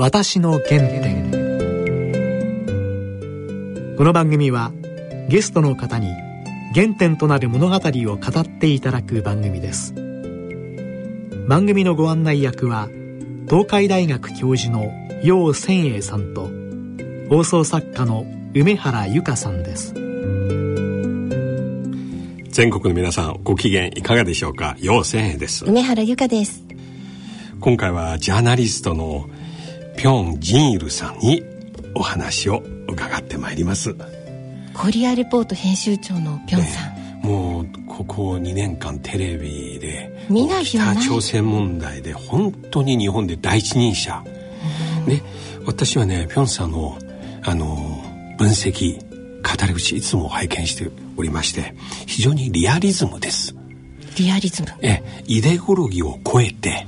私の原点。この番組はゲストの方に原点となる物語を語っていただく番組です。番組のご案内役は東海大学教授の楊千栄さんと放送作家の梅原由香さんです。全国の皆さんご機嫌いかがでしょうか？楊千栄です。梅原由香です。今回はジャーナリストのピョン・ジンイルさんにお話を伺ってまいります。コリアレポート編集長のピョンさん、ね、もうここ2年間テレビで見ない日は北朝鮮問題で本当に日本で第一人者、ね、私はねピョンさんのあの分析語り口いつも拝見しておりまして非常にリアリズムです。リアリズム。えイデオロギーを超えて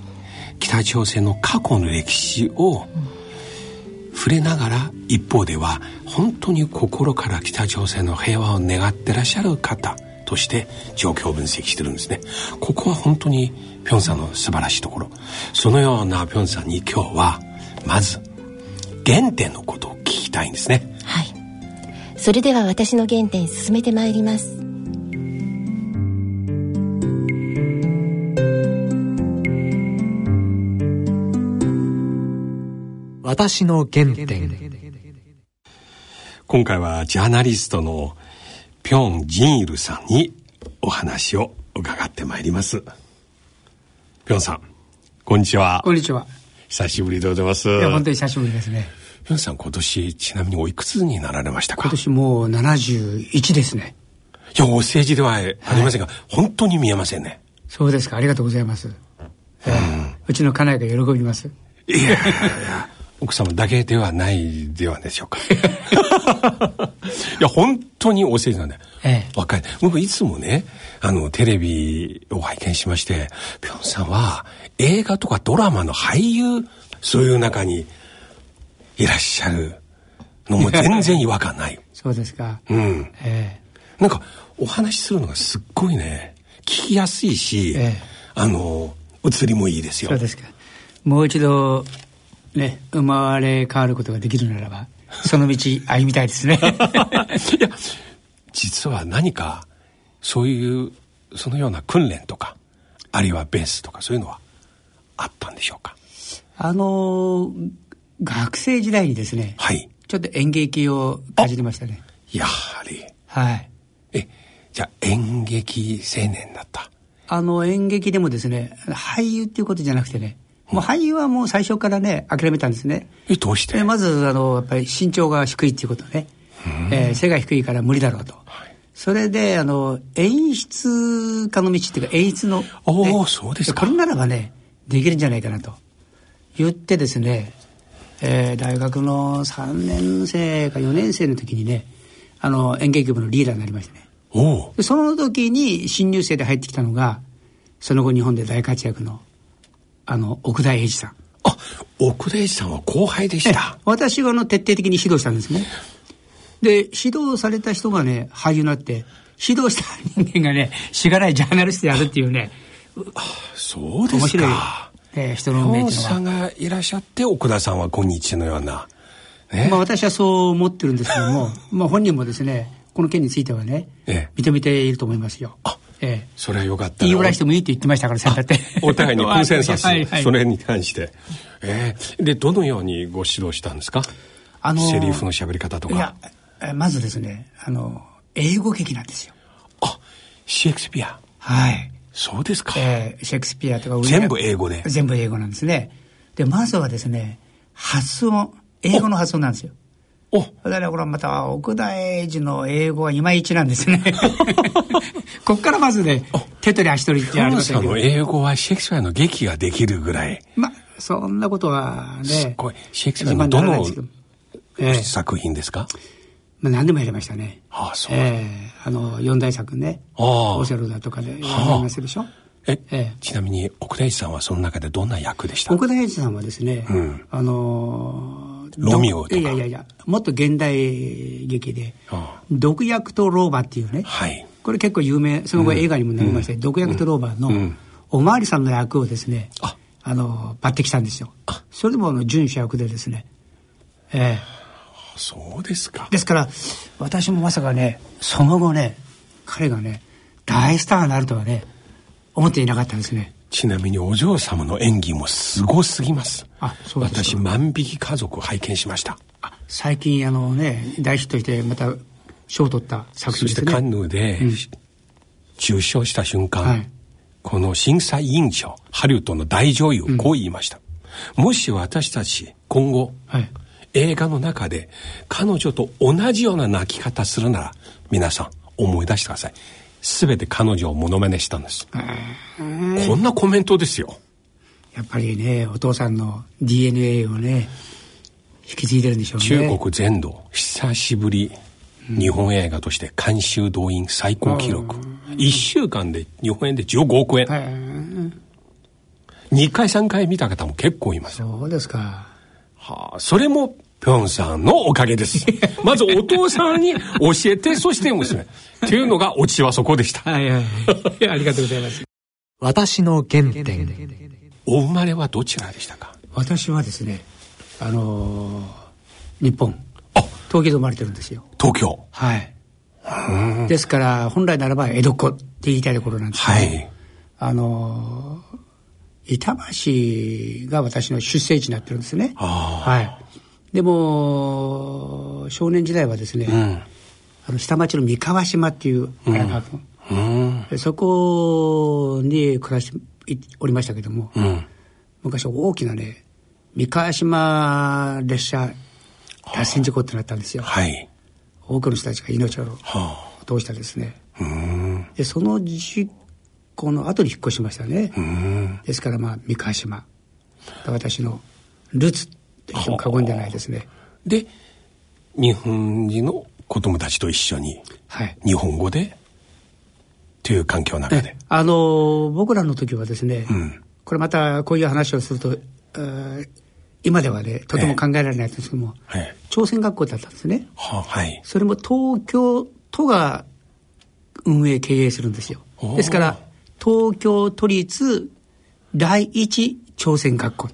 北朝鮮の過去の歴史を触れながら一方では本当に心から北朝鮮の平和を願ってらっしゃる方として状況を分析してるんですね。ここは本当にピョンさんの素晴らしいところ。そのようなピョンさんに今日はまず原点のことを聞きたいんですね。はい。それでは私の原点進めてまいります。私の原点。今回はジャーナリストのピョン・ジンイルさんにお話を伺ってまいります。ピョンさんこんにちは。こんにちは。久しぶりでございます。いや本当に久しぶりですね。ピョンさん今年ちなみにおいくつになられましたか？今年もう71ですね。いやお政治ではありませんが、はい、本当に見えませんね。そうですか。ありがとうございます、えー、うちの家内が喜びます。いやいやいや奥様だけではないではでしょうか。いや、本当にお世辞なんだよ。ええ、若い。僕いつもね、あの、テレビを拝見しまして、ぴょんさんは映画とかドラマの俳優、そういう中にいらっしゃるのも全然違和感ない。そうですか。うん。ええ、なんか、お話しするのがすっごいね、聞きやすいし、ええ、あの、映りもいいですよ。そうですか。もう一度、ね、生まれ変わることができるならば、その道歩みたいですね。いや、実は何か、そういう、そのような訓練とか、あるいはベースとかそういうのはあったんでしょうか？あの、学生時代にですね、はい。ちょっと演劇をかじりましたね。やはり。はい。え、じゃあ演劇青年だった？あの演劇でもですね、俳優っていうことじゃなくてね、もう俳優はもう最初からね、諦めたんですね。え、どうして？えまず、あの、やっぱり身長が低いっていうことね。えー、背が低いから無理だろうと。はい、それで、あの、演出家の道っていうか、演出の、ね、おそうですか。これならばね、できるんじゃないかなと。言ってですね、えー、大学の3年生か4年生の時にね、あの、演劇部のリーダーになりましてね。おその時に新入生で入ってきたのが、その後日本で大活躍のあの、奥田英二さん。あ、奥田英二さんは後輩でした。私があの、徹底的に指導したんですね。で、指導された人がね、俳優になって、指導した人間がね、しがないジャーナリストやるっていうね。あ、そうですか。面白い、えー、人の命さんがいらっしゃって、奥田さんは今日のような。ね、まあ私はそう思ってるんですけども、まあ本人もですね、この件についてはね、ええ、認めていると思いますよ。あええ、それはよかった言い漏らしてもいいって言ってましたから、先だって。お互いにコンセンサス、はいはい、それに関して。えー、で、どのようにご指導したんですか？あのー、セリフの喋り方とか。いや、まずですね、あの、英語劇なんですよ。あ、シェイクスピア。はい。そうですか。えー、シェイクスピアとか。全部英語で。全部英語なんですね。で、まずはですね、発音、英語の発音なんですよ。おだからこれはまた奥田英二の英語はいまいちなんですね。こっからまずね、手取り足取りってやるんの英語はシェイクスピアの劇ができるぐらい。まそんなことはね。すごい。シェイクスピアのどの作品ですか、まあ何でもやりましたね。ああ、そう。ええー、あの、四大作ね。オセロだとかでやりますでしょ。え、えちなみに奥田英二さんはその中でどんな役でした？奥田英二さんはですね、うん、あのロミオとか？いやいやいや、もっと現代劇で、毒薬と老婆っていうね、はい、これ結構有名、その後映画にもなりました、うん、毒薬と老婆のおまわりさんの役をですね、あ。あの抜擢したんですよ。それでもあの準主役でですね。ええ。そうですか。ですから私もまさかねその後ね彼がね大スターになるとはね思っていなかったですね。ちなみにお嬢様の演技もすごすぎます。あそうですか。私万引き家族を拝見しました。あ最近あのね大ヒットしてまた賞を取った作品ですね。そしてカンヌーで、受賞した瞬間、はい。この審査委員長ハリウッドの大女優こう言いました、もし私たち今後、はい。映画の中で彼女と同じような泣き方するなら皆さん思い出してください全て彼女をモノマネしたんです、こんなコメントですよ。やっぱりねお父さんの DNA をね引き継いでるんでしょうね。中国全土久しぶり日本映画として監修動員最高記録。1週間で日本円で15億円。はい。2回3回見た方も結構います。そうですか。はあ、それもピョンさんのおかげです。まずお父さんに教えてそして娘。っていうのがオチはそこでした。はいはい。はいありがとうございます。私の原点。お生まれはどちらでしたか？私はですねあのー日本。あ。東京で生まれてるんですよ。東京。はい。ですから本来ならば江戸っ子って言いたいところなんですけど、はい。あのー板橋が私の出生地になってるんですね。あはい。でも、少年時代はですね、うん。あの下町の三河島っていう荒川区、うん。でそこに暮らしていおりましたけども、うん。昔大きなね、三河島列車脱線事故ってなったんですよ。はい。多くの人たちが命をは落としたですね。で、その事故の後に引っ越しましたね。うん。ですからまあ三河島。が私のルツと言っても過言じゃないですねで日本人の子供たちと一緒にはい。日本語でという環境の中で。あの僕らの時はですね、うん。これまたこういう話をすると、えー今ではねとても考えられないんですけども、はい朝鮮学校だったんですね。はあはい。それも東京都が運営経営するんですよ。ですから東京都立第一朝鮮学校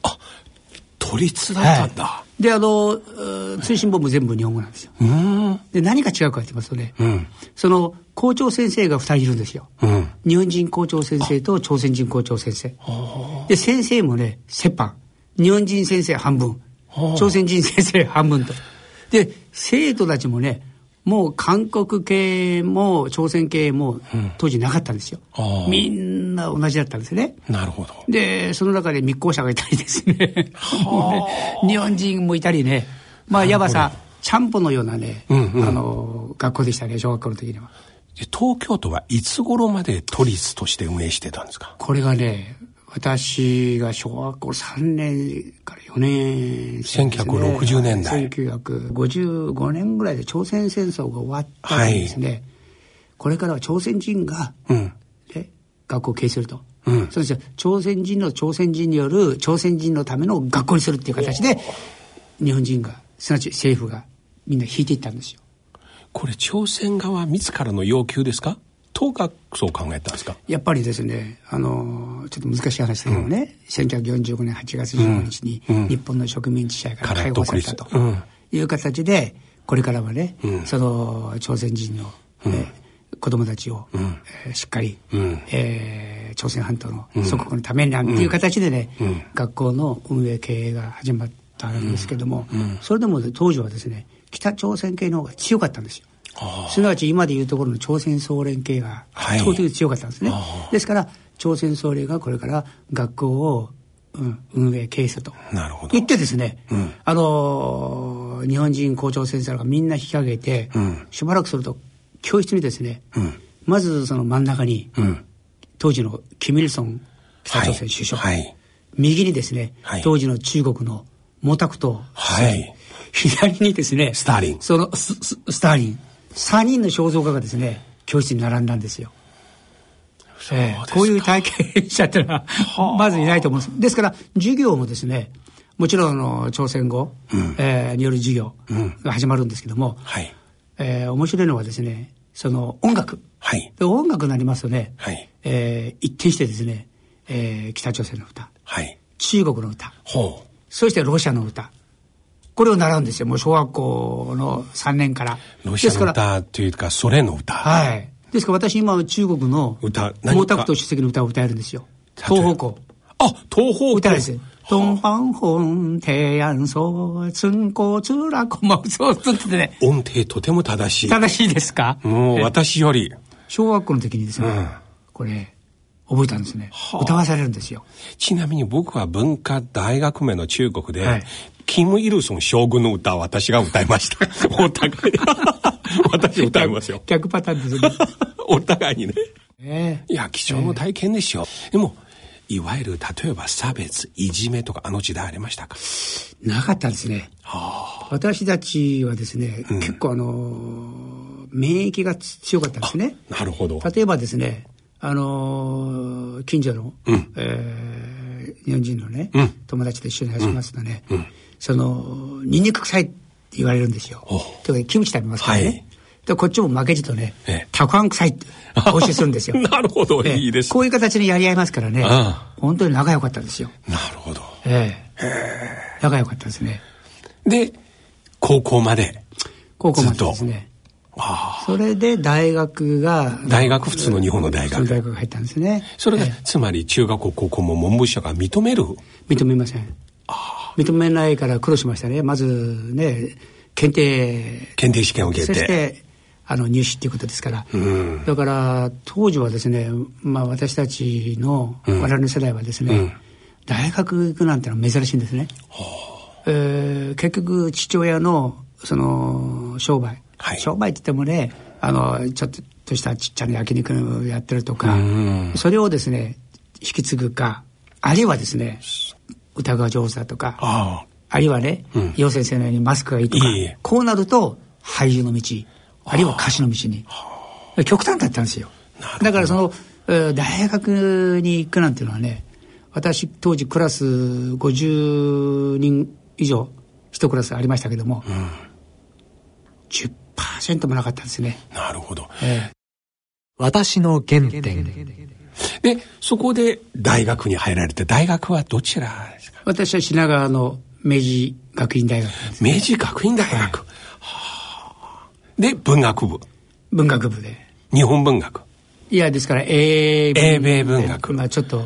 都立だったんだ、であの通信簿も全部日本語なんですよ。うん。で何が違うかって言いますとね、うん。その校長先生が2人いるんですよ。うん。日本人校長先生と朝鮮人校長先生。で先生もね折半。日本人先生半分。朝鮮人先生半分と。で生徒たちもねもう韓国系も朝鮮系も当時なかったんですよ、あー。みんな同じだったんですね。なるほど。でその中で密航者がいたりですね。日本人もいたりね。まあいわばさちゃんぽのようなね、うんうん。あの学校でしたね小学校の時には。で東京都はいつ頃まで都立として運営してたんですか？これがね私が小学校3年から4年生ね、1960年代。1955年ぐらいで朝鮮戦争が終わったんですね、これからは朝鮮人が、うん。ね、学校を経営すると、うん。そうですよ。朝鮮人の朝鮮人による朝鮮人のための学校にするっていう形で日本人がすなわち政府がみんな引いていったんですよ。これ朝鮮側自らの要求ですか？党がそう考えたんですか？やっぱりですね、あの、ちょっと難しい話だけどね、1945年8月15日にうん。日本の植民地支配から解放されたという形で、これからはね、うん。その朝鮮人の、えー子供たちを、えーしっかり、うん。えー朝鮮半島の祖国のためになんていう形でね、うん。学校の運営経営が始まったん。ですけども、それでも当時はですね、北朝鮮系の方が強かったんですよ。あすなわち今でいうところの朝鮮総連系がはい。圧倒的に強かったんですね。あですから朝鮮総連がこれから学校を、うん、運営経営すると。あなるほど。言ってですね、うん。あのー日本人校長先生がみんな引き上げて、うん。しばらくすると教室にですね、うん。まずその真ん中に、うん。当時のキム・イルソン北朝鮮首相、はい。はい右にですね、はい。当時の中国の毛沢東、はい。左にですね、スターリン。そのスススターリン、3人の肖像画がですね、教室に並んだんですよ。ええこういう体験者ってのは、まずいないと思うんです。ですから、授業もですね、もちろんあの朝鮮語、えーによる授業が始まるんですけども、はいえー面白いのはですね、その音楽。はいで音楽になりますとね、はいえー一転してですね、えー北朝鮮の歌、はい中国の歌、ほう。そしてロシアの歌。これを習うんですよ。もう小学校の3年から。ロシアのですから、歌というか、ソ連の歌。はい。ですから私今中国の歌毛沢東主席の歌を歌えるんですよ。東方向。あ、東方歌です。東方本提案そう、つんこつらこまそうつってね。音程とても正しい。正しいですか？もう私より。小学校の時にですね、うんこれ、覚えたんですねは。あ歌わされるんですよ。ちなみに僕は文化大学名の中国で、はいキム・イルソン将軍の歌を私が歌いました。お互い。私歌いますよ。逆パターンですね。お互いにね。ええいや、貴重な体験ですよ。でも、いわゆる例えば差別、いじめとかあの時代ありましたか？なかったんですね。私たちはですね、結構あのー、免疫が強かったんですね。なるほど。例えばですね、あのー近所の、うんえー日本人のね、うん友達と一緒に走りますとね、その、ニンニク臭いって言われるんですよお。というかキムチ食べますからね。はいでこっちも負けじとねええ、たくあん臭いって応酬するんですよ。なるほど、ええいいです。こういう形にやり合いますからねああ、本当に仲良かったですよ。なるほど。ええ仲良かったですね。で、高校まで。高校までですね。ああ。それで大学が、大学、普通の日本の大学。大学が入ったんですね。それが、えつまり中学校、高校も文部省が認める？え認めません。認めないから苦労しましたね。まずね、検定、検定試験を受けて。そして、あの、入試っていうことですから。うん。だから、当時はですね、まあ私たちの、うん我々の世代はですね、うん大学行くなんてのは珍しいんですね。えー結局、父親の、その、商売。はい商売って言ってもね、あの、ちょっとしたちっちゃな焼肉をやってるとかうん、それをですね、引き継ぐか、あるいはですね、歌が上手だとか、ああ。あるいはね、うん陽先生のようにマスクがいいとかいいえ、こうなると俳優の道、あるいは歌手の道に。極端だったんですよ。だからその、えー大学に行くなんていうのはね、私当時クラス50人以上、一クラスありましたけども、10%もなかったんですね。なるほど。え私の原点。で、そこで大学に入られて、大学はどちらですか？ー私は品川の明治学院大学。明治学院大学。はあで、文学部。文学部で。日本文学。いや、ですから、英英米文学まあちょっと、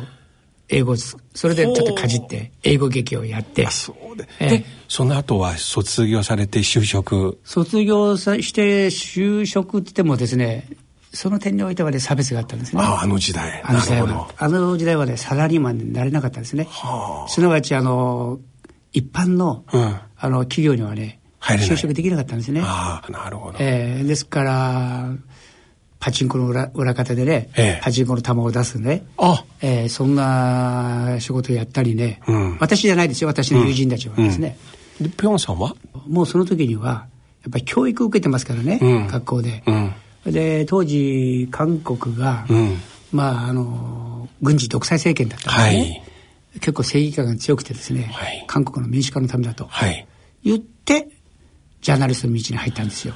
英語それでちょっとかじって、英語劇をやってあ、、そうで。ええで、その後は卒業されて就職。卒業さして就職って言ってもですね、その点においてはね、差別があったんですね。ああ、あの時代。あの時代。はあの時代はね、サラリーマンになれなかったんですね。すなわち、あの、一般の、うんあの、企業にはね、就職できなかったんですね。ああ、なるほど。えーですから、パチンコの裏裏方でね、ええパチンコの玉を出すね、あ、えーそんな仕事をやったりね、うん私じゃないですよ、私の友人たちはですね、で、ぴょんさんは？もうその時には、やっぱり教育を受けてますからね、うん学校で。うん。で、当時、韓国が、うん。まあ、あの、軍事独裁政権だったんですね。結構正義感が強くてですね、はい韓国の民主化のためだとはい。言って、ジャーナリストの道に入ったんですよ。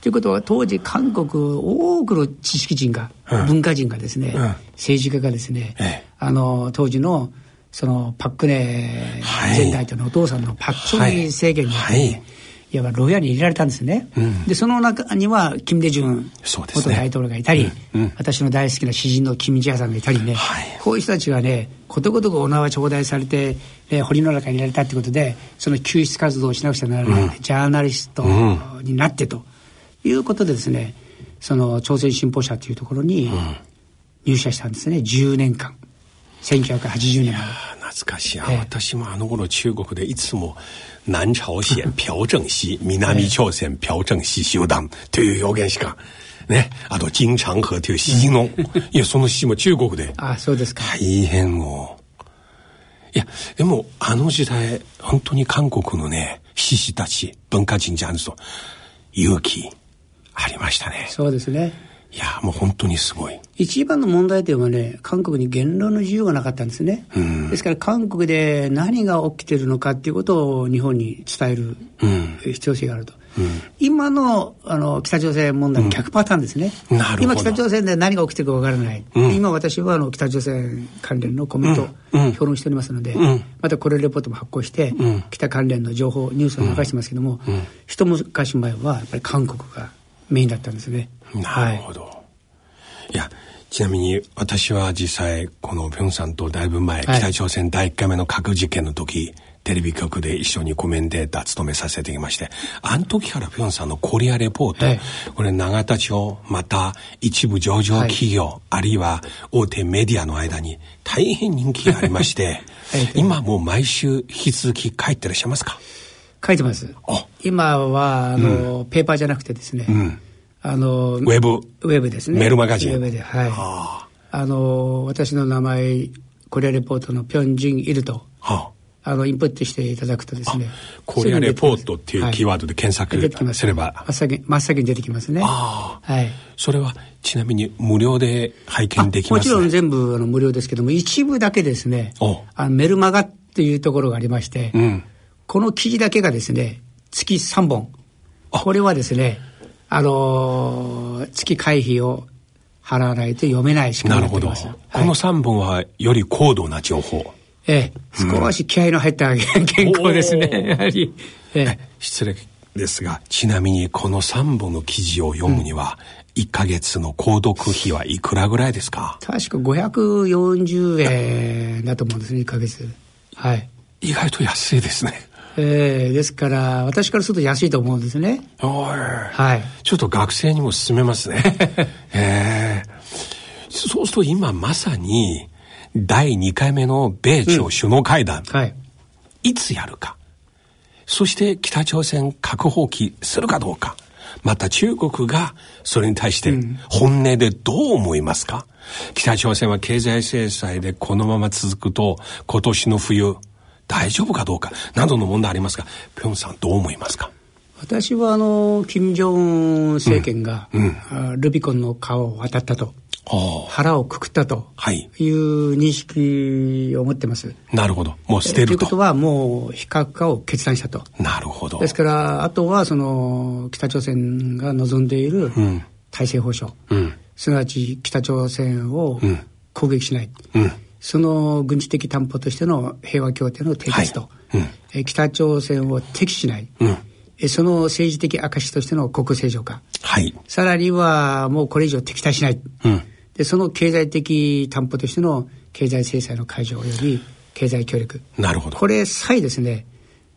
ということは、当時、韓国、多くの知識人が、うん文化人がですね、うん政治家がですね、ええあの、当時の、その、パククネはい前大統領のお父さんのパク・チョンヒ政権に、はいねいわば牢屋に入れられたんですね。うん。で、その中には、キム・デジュンそうですね。元大統領がいたり、うんうん。私の大好きな詩人のキム・ジャーさんがいたりね、はい。こういう人たちがね、ことごとくお縄頂戴されて、ね、堀の中に入れられたってことで、その救出活動をしなくちゃならない、ジャーナリストになってと。いうことでですね、その朝鮮新報社というところに入社したんですね、10年間。1980年まで。あ懐かしい。え私もあの頃中国でいつも南朝鮮朴正熙、南朝鮮朴正熙集団という表現しか、ね。あと、金長河という詩人の、いや、その詩も中国であそうですか。大変もう。いや、でも、あの時代、本当に韓国のね、志士たち、文化人ジャンルと、勇気、ありましたね。そうですね。いや、もう本当にすごい。一番の問題点はね、韓国に言論の自由がなかったんですね。うん。ですから韓国で何が起きてるのかっていうことを日本に伝えるうん。必要性があると。い今のあの北朝鮮問題の逆パターンですね、うん、今、北朝鮮で何が起きてるか分からない、うん、今、私はあの北朝鮮関連のコメント、うん、評論しておりますので、またこれレポートも発行して、北関連の情報、ニュースを流してますけども、一昔前はやっぱり韓国がメインだったんですね。なるほど。はい、いやちなみに私は実際このピョンさんとだいぶ前、はい、北朝鮮第1回目の核実験の時テレビ局で一緒にコメンテーター務めさせてきまして、あの時からピョンさんのコリアレポート、はい、これ永田町、また一部上場企業、はい、あるいは大手メディアの間に大変人気がありまして、はい、今もう毎週引き続き書いてらっしゃいますか？書いてます。今は、あの、うん、ペーパーじゃなくてですね、うん、あの、ウェブ。ウェブですね。メールマガジン。ウェブで、はい。あの、私の名前、コリアレポートのピョンジンイルと、はああの、インプットしていただくとですね。コリアレポートっていうキーワードで検索すれば。真っ先真っ先に出てきますね。はい。それはちなみに無料で拝見できます、もちろん全部あの無料ですけども、一部だけですね、あのメルマガっていうところがありまして、うん、この記事だけがですね、月3本。これはですね、あのー、月会費を払わないと読めない仕組みになってます。なるほど。この3本はより高度な情報。ええ、少し気合の入った原稿ですね、やはり。ええ、失礼ですが、ちなみにこの3本の記事を読むには、1か月の購読費はいくらぐらいですか？確か540円だと思うんですね、1か月。はい。意外と安いですね。えー、ですから、私からすると安いと思うんですね。はい。ちょっと学生にも勧めますね。えー、そうすると今まさに、第2回目の米朝首脳会談、うんはい、いつやるか。そして北朝鮮核放棄するかどうか。また中国がそれに対して本音でどう思いますか、うん、北朝鮮は経済制裁でこのまま続くと今年の冬大丈夫かどうかなどの問題ありますが、ピョンさんどう思いますか？私はあの、金正恩政権が、うんうん、ルビコンの川を渡ったと。腹をくくったという認識を持ってます。なるほど。もう捨てると。ということはもう非核化を決断したと。なるほど。ですから、あとはその北朝鮮が望んでいる体制保障、うん、すなわち北朝鮮を攻撃しない。うん、その軍事的担保としての平和協定の締結と、はいうん、北朝鮮を敵視しない。うんその政治的証としての国正常化。はい。さらには、もうこれ以上敵対しない。うん。で、その経済的担保としての経済制裁の解除及び経済協力。なるほど。これさえですね、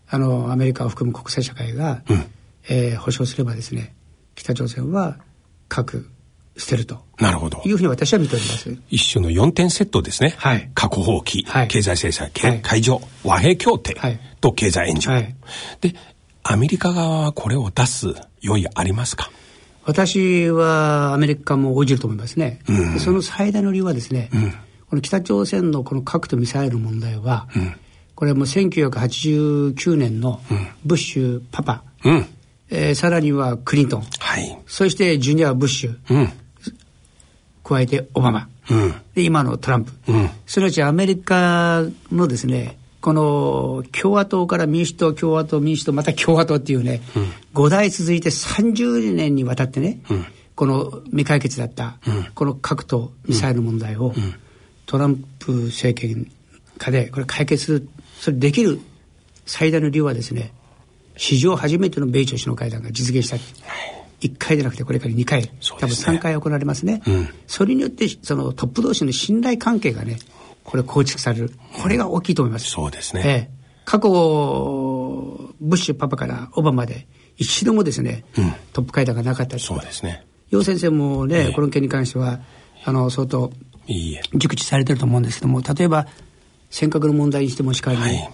あの、アメリカを含む国際社会が、うん、えー、保障すればですね、北朝鮮は核捨てると。なるほど。いうふうに私は見ております。一種の4点セットですね。はい。核放棄、はい、経済制裁、はい、解除、和平協定と経済援助。はい。で、アメリカ側はこれを出す用意ありますか？私はアメリカも応じると思いますね。うん、その最大の理由はですね、うん、この北朝鮮のこの核とミサイルの問題は、うん、これはもう1989年のブッシュパパ、うん、えー、さらにはクリントン、はい、そしてジュニア・ブッシュ、うん、加えてオバマ、うん、で今のトランプ、うん、すなわちアメリカのですねこの共和党から民主党、共和党、民主党、また共和党っていうね、うん、5代続いて30年にわたってね、うん、この未解決だった、うん、この核とミサイル問題を、トランプ政権下でこれ解決する、それできる最大の理由はですね、史上初めての米朝首脳会談が実現した。1回じゃなくてこれから2回、ね、多分3回行われますね。それによってそのトップ同士の信頼関係がね、これ構築される。これが大きいと思います。そうですね。ええ、過去、ブッシュパパからオバマで一度もですね、うん、トップ会談がなかったそうですね。楊先生もね、えこの件に関しては、あの、相当、熟知されてると思うんですけども、例えば、尖閣の問題にしてもしかり、はい、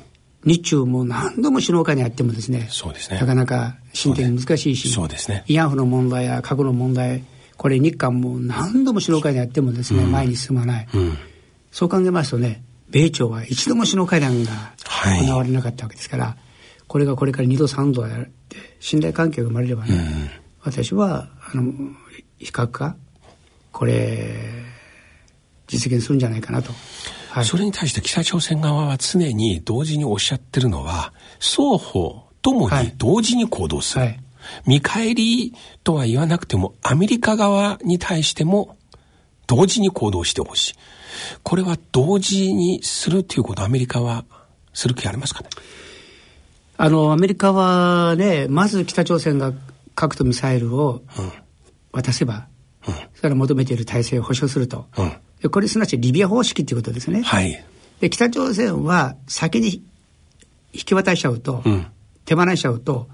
日中も何度も首脳会にあってもですね、そうですね。なかなか進展難しいし、そうですね。慰安婦の問題や核の問題、これ日韓も何度も首脳会にあってもですね、うん、前に進まない。うんそう考えますとね、米朝は一度も首脳会談が行われなかったわけですから、はい、これがこれから二度三度やって信頼関係が生まれればね、うん、私はあの比較化これ実現するんじゃないかなと。はい、それに対して北朝鮮側は常に同時におっしゃってるのは双方ともに同時に行動する。はい、見返りとは言わなくても、アメリカ側に対しても、同時に行動してほしい。これは同時にするということ、アメリカはする気ありますかね？あの、アメリカはね、まず北朝鮮が核とミサイルを渡せば、うん、それから求めている体制を保障すると。うん、これすなわちリビア方式ということですね。はい。で、北朝鮮は先に引き渡しちゃうと、うん、手放しちゃうと、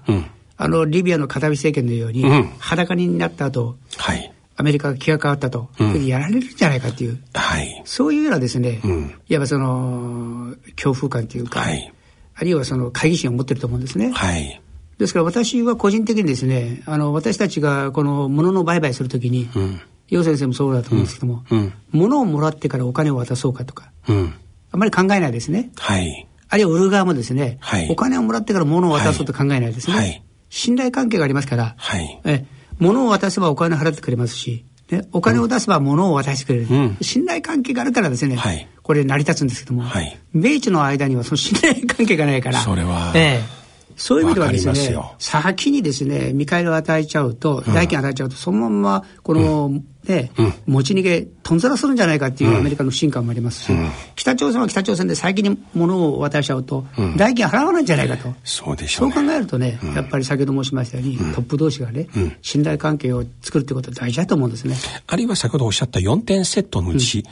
あの、リビアのカダフィ政権のように、裸になった後、はい。アメリカが気が変わったと、うん、やられるんじゃないかっていう、はい、そういうようなですね、うん、いわばその恐怖感というか、はい、あるいはその会議心を持ってると思うんですね。はい、ですから私は個人的にですね、あの私たちがこの物の売買するときに、楊、うん、先生もそうだと思うんですけども、うん、物をもらってからお金を渡そうかとか、うん、あんまり考えないですね。はい、あるいは売る側もですね、はい、お金をもらってから物を渡そうと考えないですね。はい、信頼関係がありますから、はい、え物を渡せばお金払ってくれますし、ね、お金を出せば物を渡してくれる、うん、信頼関係があるからですね、はい、これ成り立つんですけども、はい、米中の間にはその信頼関係がないから、それは、ええ、そういう意味ではですね、先にですね、見返りを与えちゃうと、代金与えちゃうと、そのまま、この、うん、ね、うん、持ち逃げ、とんざらするんじゃないかっていうアメリカの不信感もありますし、うん、北朝鮮は北朝鮮で先に物を渡しちゃうと、代金払わないんじゃないかと。そうでしょう、ね、そう考えるとね、やっぱり先ほど申しましたように、トップ同士がね、信頼関係を作るってことは大事だと思うんですね。あるいは先ほどおっしゃった4点セットのうち、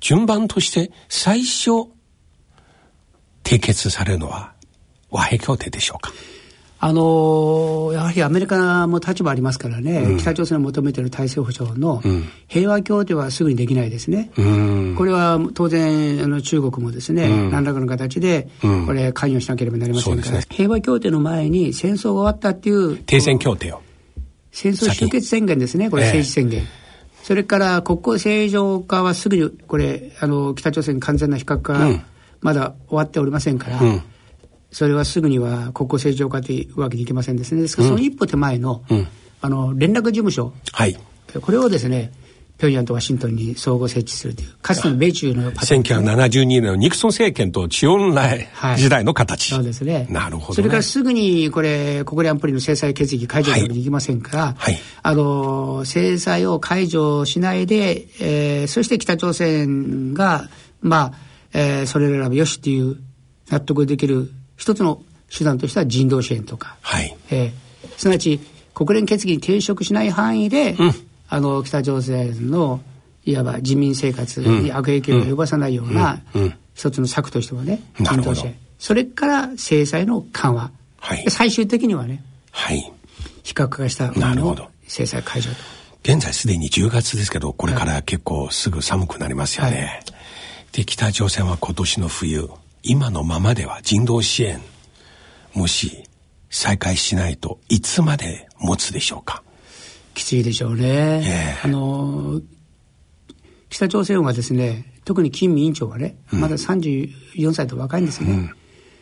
順番として最初、締結されるのは和平協定でしょうか？あのやはりアメリカも立場ありますからね、うん、北朝鮮が求めている体制保障の平和協定はすぐにできないですね。うん、これは当然あの中国もですね、うん、何らかの形でこれ関与しなければなりませんから、ね、平和協定の前に戦争が終わったっていう停戦協定を。戦争終結宣言ですねこれ政治宣言。えーそれから国交正常化はすぐにこれあの北朝鮮完全な非核化まだ終わっておりませんから、それはすぐには国交正常化というわけにいきませんですね。ですから、その一歩手前の、うん、あの、連絡事務所。はい。これをですね、平壌とワシントンに相互設置するという、かつての米中のパターン、ね。1972年のニクソン政権とチオンライ時代の形、はい、そうですね。なるほど、ね、それからすぐにこれ、国連安保理の制裁決議解除するわけにいきませんから、はい、あの、制裁を解除しないで、えー、そして北朝鮮が、まあ、えー、それらはよしっていう納得できる一つの手段としては人道支援とか、はい。えー、すなわち国連決議に抵触しない範囲で、うん、あの北朝鮮のいわば人民生活に悪影響を及ぼさないような、うん。うん、一つの策としてはね人道支援。それから制裁の緩和、はい、最終的にはね、はい、非核化したものの制裁解除と。現在すでに10月ですけどこれから結構すぐ寒くなりますよね。はい、で北朝鮮は今年の冬今のままでは人道支援、もし再開しないといつまで持つでしょうか？きついでしょうね。えー、あの、北朝鮮はですね、特に金委員長はね、うん、まだ34歳と若いんですよね。うん、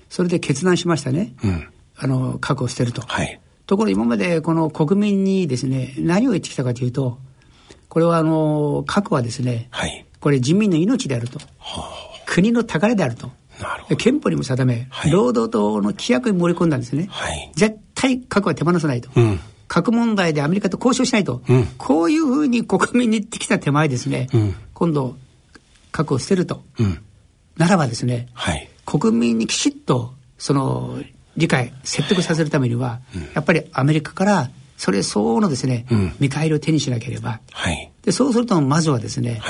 それで決断しましたね。うん、あの、核を捨てると。はい、ところ今までこの国民にですね、何を言ってきたかというと、これはあの、核はですね、はい、これ人民の命であると。はあ、国の宝であると。憲法にも定め、はい、労働党の規約に盛り込んだんですね、はい、絶対核は手放さないと、うん、核問題でアメリカと交渉しないと、うん、こういうふうに国民に言ってきた手前ですね、うん、今度核を捨てると、ならばですね、はい、国民にきちっとその理解説得させるためには、やっぱりアメリカからそれ相応のですね、見返りを手にしなければ、でそうするとまずはですね、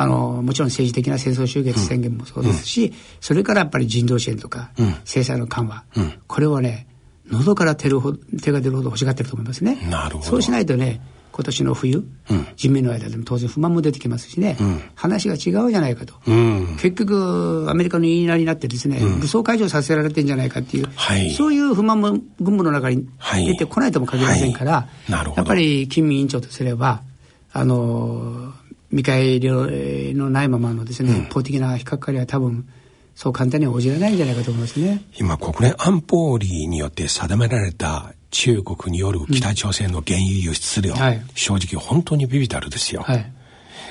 あの、もちろん政治的な戦争終結宣言もそうですし、うん、それからやっぱり人道支援とか、うん、制裁の緩和、うん、これはね、喉から手るほ手が出るほど欲しがってると思いますね。なるほど。そうしないとね、今年の冬、うん、人民の間でも当然不満も出てきますしね、うん、話が違うじゃないかと、うん、結局、アメリカの言いなりになってですね、武装解除させられてんじゃないかっていう、はい、そういう不満も軍部の中に出てこないとも限りませんから、やっぱり金委員長とすれば、あの見返りのないままのですね、うん、一方的な非核化には多分そう簡単に応じられないんじゃないかと思いますね。今国連安保理によって定められた中国による北朝鮮の原油輸出量、うんはい、正直本当にビビたるですよ。はい、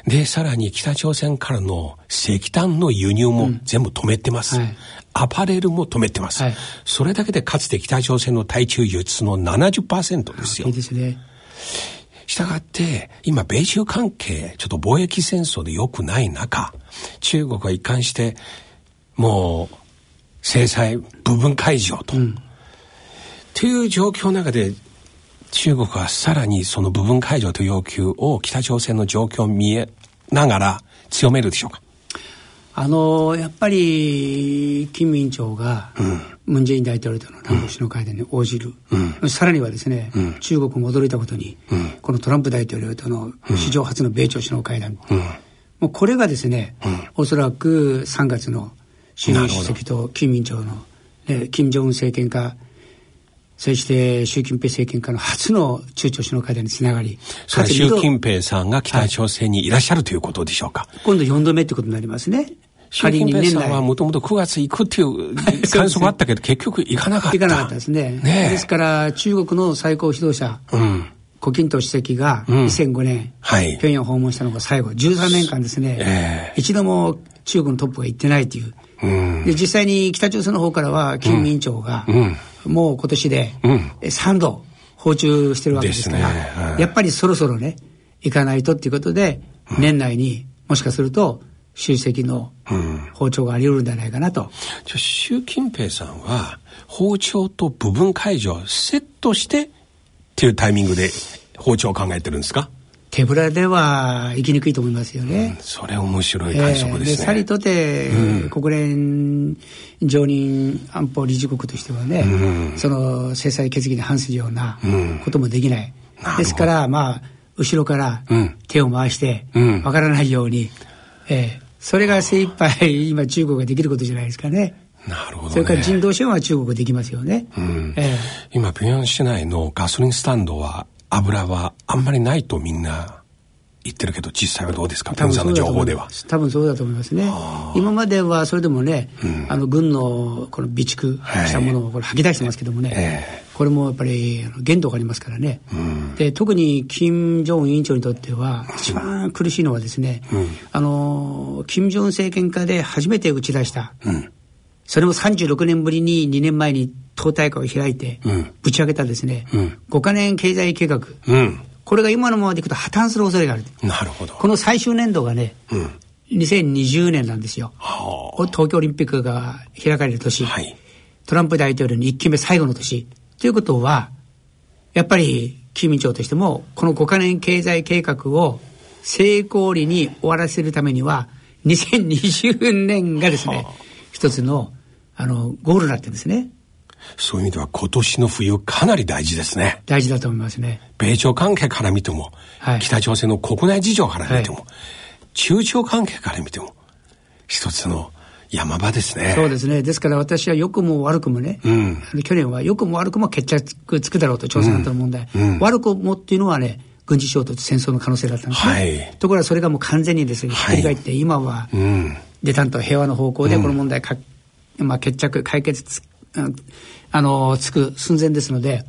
で、さらに北朝鮮からの石炭の輸入も全部止めてます。うんはい、アパレルも止めてます、はい、それだけでかつて北朝鮮の対中輸出の70%ですよ。いいですね。したがって、今、米中関係、ちょっと貿易戦争で良くない中、中国は一貫して、もう、制裁部分解除と。うん、という状況の中で、中国はさらにその部分解除という要求を北朝鮮の状況を見えながら強めるでしょうか？あのやっぱり金委員長が、ムン・ジェイン大統領との南北首脳会談に応じる、うん、さらにはですね、うん、中国も驚いたことに、うん、このトランプ大統領との史上初の米朝首脳会談、もうこれがですね、おそらく3月の習主席と金委員長の、ね、金正恩政権下そして習近平政権下の初の中朝首脳会談につながり、それ習近平さんが北朝鮮にいらっしゃる、はい、ということでしょうか。今度4度目ってことになりますね。習近平さんはもともと9月行くっていう観測があったけど、結局行かなかった。行かなかったですね。ねですから、中国の最高指導者、うん、胡錦涛主席が2005年、うんはい、平壌訪問したのが最後、13年間ですね、えー、一度も中国のトップが行ってないという。うん、で実際に北朝鮮の方からは、金委員長が、もう今年で3度訪中してるわけですから、ね。はい、やっぱりそろそろね、行かないとっていうことで、年内にもしかすると、習主席の包丁があり得るんじゃないかなと。じゃ習近平さんは包丁と部分解除をセットしてっていうタイミングで包丁を考えてるんですか？手ぶらでは行きにくいと思いますよね。うん、それ面白い解釈ですね。えー、さりとて、うん、国連常任安保理事国としてはね、うん、その制裁決議に反するようなこともできない。ですから、まあ、後ろから手を回して、わからないように、えー、それが精一杯今中国ができることじゃないですかね。なるほど、ね、それから人道支援は中国できますよね。うん。ええ、今、平壌市内のガソリンスタンドは油はあんまりないとみんな言ってるけど実際はどうですか？多分の情報では。多分そうだと思いますね。今まではそれでもね、うん、あの軍のこの備蓄したものをこれ吐き出してますけどもね、えー、これもやっぱり限度がありますからね、うん、で特に金正恩委員長にとっては一番苦しいのはですね、うん、あの金正恩政権下で初めて打ち出した、それも36年ぶりに2年前に党大会を開いて、ぶち上げたですね、うん、5カ年経済計画、うん、これが今のままでいくと破綻する恐れがある。なるほど。この最終年度がね、うん、2020年なんですよ。東京オリンピックが開かれる年、はい、トランプ大統領に1期目最後の年。ということは、やっぱり、金民長としても、この5カ年経済計画を成功裏に終わらせるためには、2020年がですね、一つの、あの、ゴールになってるんですね。そういう意味では今年の冬かなり大事ですね。大事だと思いますね。米朝関係から見ても、はい、北朝鮮の国内事情から見ても、はい、中朝関係から見ても、一つの山場ですね。そうですね。ですから私は良くも悪くもね、うん、去年は良くも悪くも決着つくだろうと、朝鮮半島の問題、うん。うん、悪くもっていうのはね、軍事衝突、戦争の可能性だったんですね。はい、ところがそれがもう完全にですね、ひっくり返って、今は、で、たんと平和の方向でこの問題か、まあ、決着、解決つ、あの、つく寸前ですので、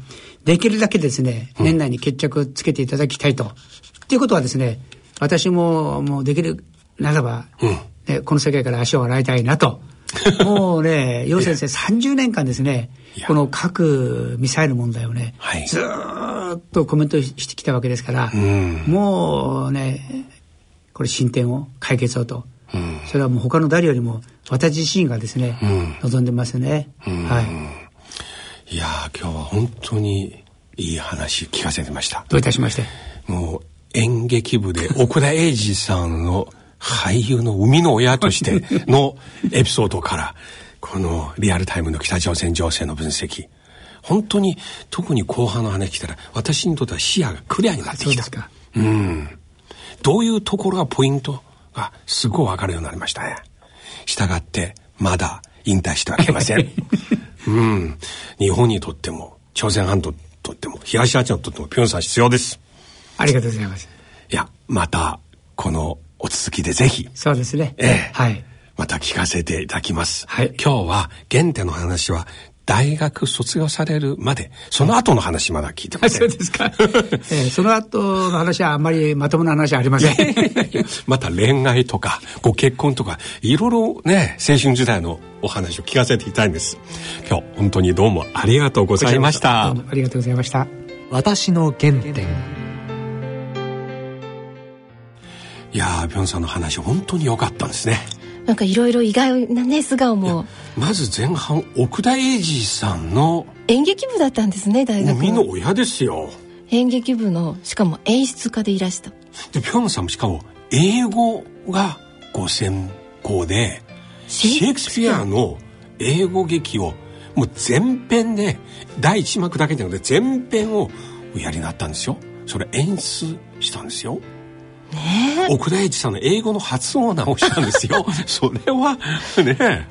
できるだけですね、年内に決着つけていただきたいと。っていうことはですね、私ももうできるならば、うん、ね、この世界から足を洗いたいなと。もうね、楊先生30年間ですね、この核ミサイル問題をね、はい、ずっとコメントしてきたわけですから、うん、もうね、これ進展を、解決をと。うん、それはもう他の誰よりも私自身がですね、望んでますね。はい。いや今日は本当にいい話聞かせてました。どういたしまして。もう演劇部で奥田英二さんの俳優の生みの親としてのエピソードから、このリアルタイムの北朝鮮情勢の分析。本当に特に後半の話来たら私にとっては視野がクリアになってきた。うん。どういうところがポイントがすごい分かるようになりましたね。したがってまだ引退してはいけません。うん。日本にとっても、朝鮮半島にとっても、東アジアにとっても、ピョンさん必要です。ありがとうございます。いや、また、このお続きでぜひ。そうですね。ええ。はい。また聞かせていただきます。はい。今日は、原点の話は、大学卒業されるまで、その後の話まだ聞いてません。そうですか。えー、その後の話はあんまりまともな話はありません。また恋愛とか、ご結婚とか、いろいろね、青春時代のお話を聞かせていたいんです。今日、本当にどうもありがとうございました。どうもありがとうございました。私の原点。いやー、ビョンさんの話、本当に良かったんですね。なんかいろいろ意外なね素顔も。まず前半奥田英二さんの演劇部だったんですね大学生みの親ですよ。演劇部のしかも演出家でいらした。でピョンさんもしかも英語がご専攻でシェイクスピア。の英語劇をもう全編で第一幕だけじゃなくて全編をおやりになったんですよ。それ演出したんですよね奥田英二さんの英語の発音を直したんですよ。それはね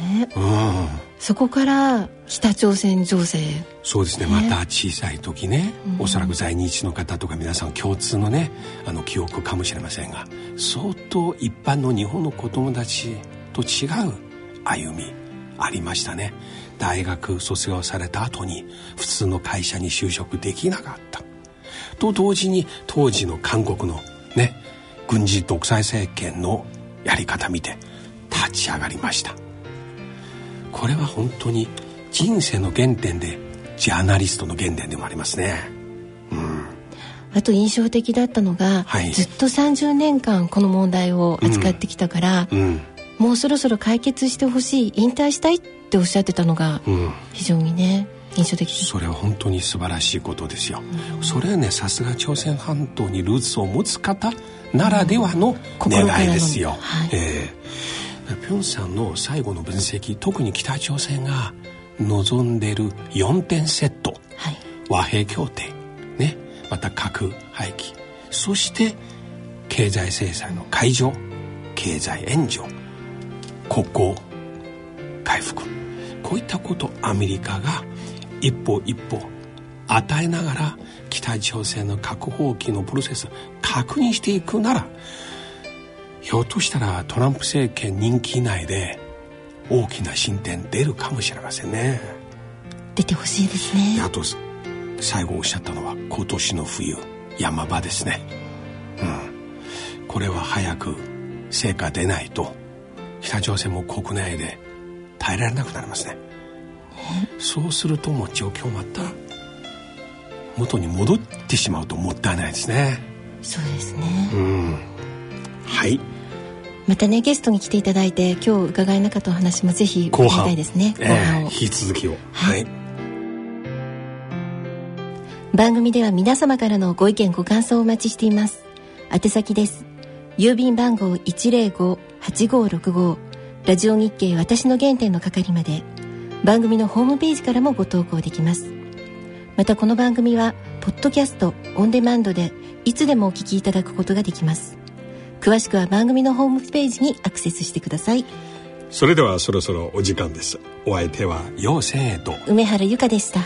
ね、うん、そこから北朝鮮情勢。そうですね、ね、また小さい時ね、うん、おそらく在日の方とか皆さん共通のねあの記憶かもしれませんが相当一般の日本の子供たちと違う歩みありましたね。大学卒業された後に普通の会社に就職できなかった。と同時に当時の韓国のね軍事独裁政権のやり方見て立ち上がりました。これは本当に人生の原点でジャーナリストの原点でもありますね。うん。あと印象的だったのが、はい、ずっと30年間この問題を扱ってきたから、うん。うん、もうそろそろ解決してほしい引退したいっておっしゃってたのが非常にね、印象的。それは本当に素晴らしいことですよ、うん、それはねさすが朝鮮半島にルーツを持つ方ならではの願いですよ、はい、えー、ピョンさんの最後の分析特に北朝鮮が望んでいる4点セット、はい、和平協定。ね。また核廃棄。そして経済制裁の解除。経済援助。国交回復。こういったことアメリカが一歩一歩与えながら北朝鮮の核放棄のプロセス確認していくならひょっとしたらトランプ政権任期内で大きな進展出るかもしれませんね。出てほしいですね。あと最後おっしゃったのは今年の冬山場ですね。うん。これは早く成果出ないと北朝鮮も国内で耐えられなくなりますねそうするともう状況また元に戻ってしまうともったいないですね。そうですね。うん。はい。またねゲストに来ていただいて今日伺えなかったお話もぜひ後半。たいですね。後半を、えー、引き続きを。はい、はい、番組では皆様からのご意見ご感想をお待ちしています。宛先です。郵便番号105-8565ラジオ日経私の原点の係まで番組のホームページからもご投稿できます。またこの番組はポッドキャストオンデマンドでいつでもお聞きいただくことができます。詳しくは番組のホームページにアクセスしてください。それではそろそろお時間です。お相手は陽生と。梅原由香でした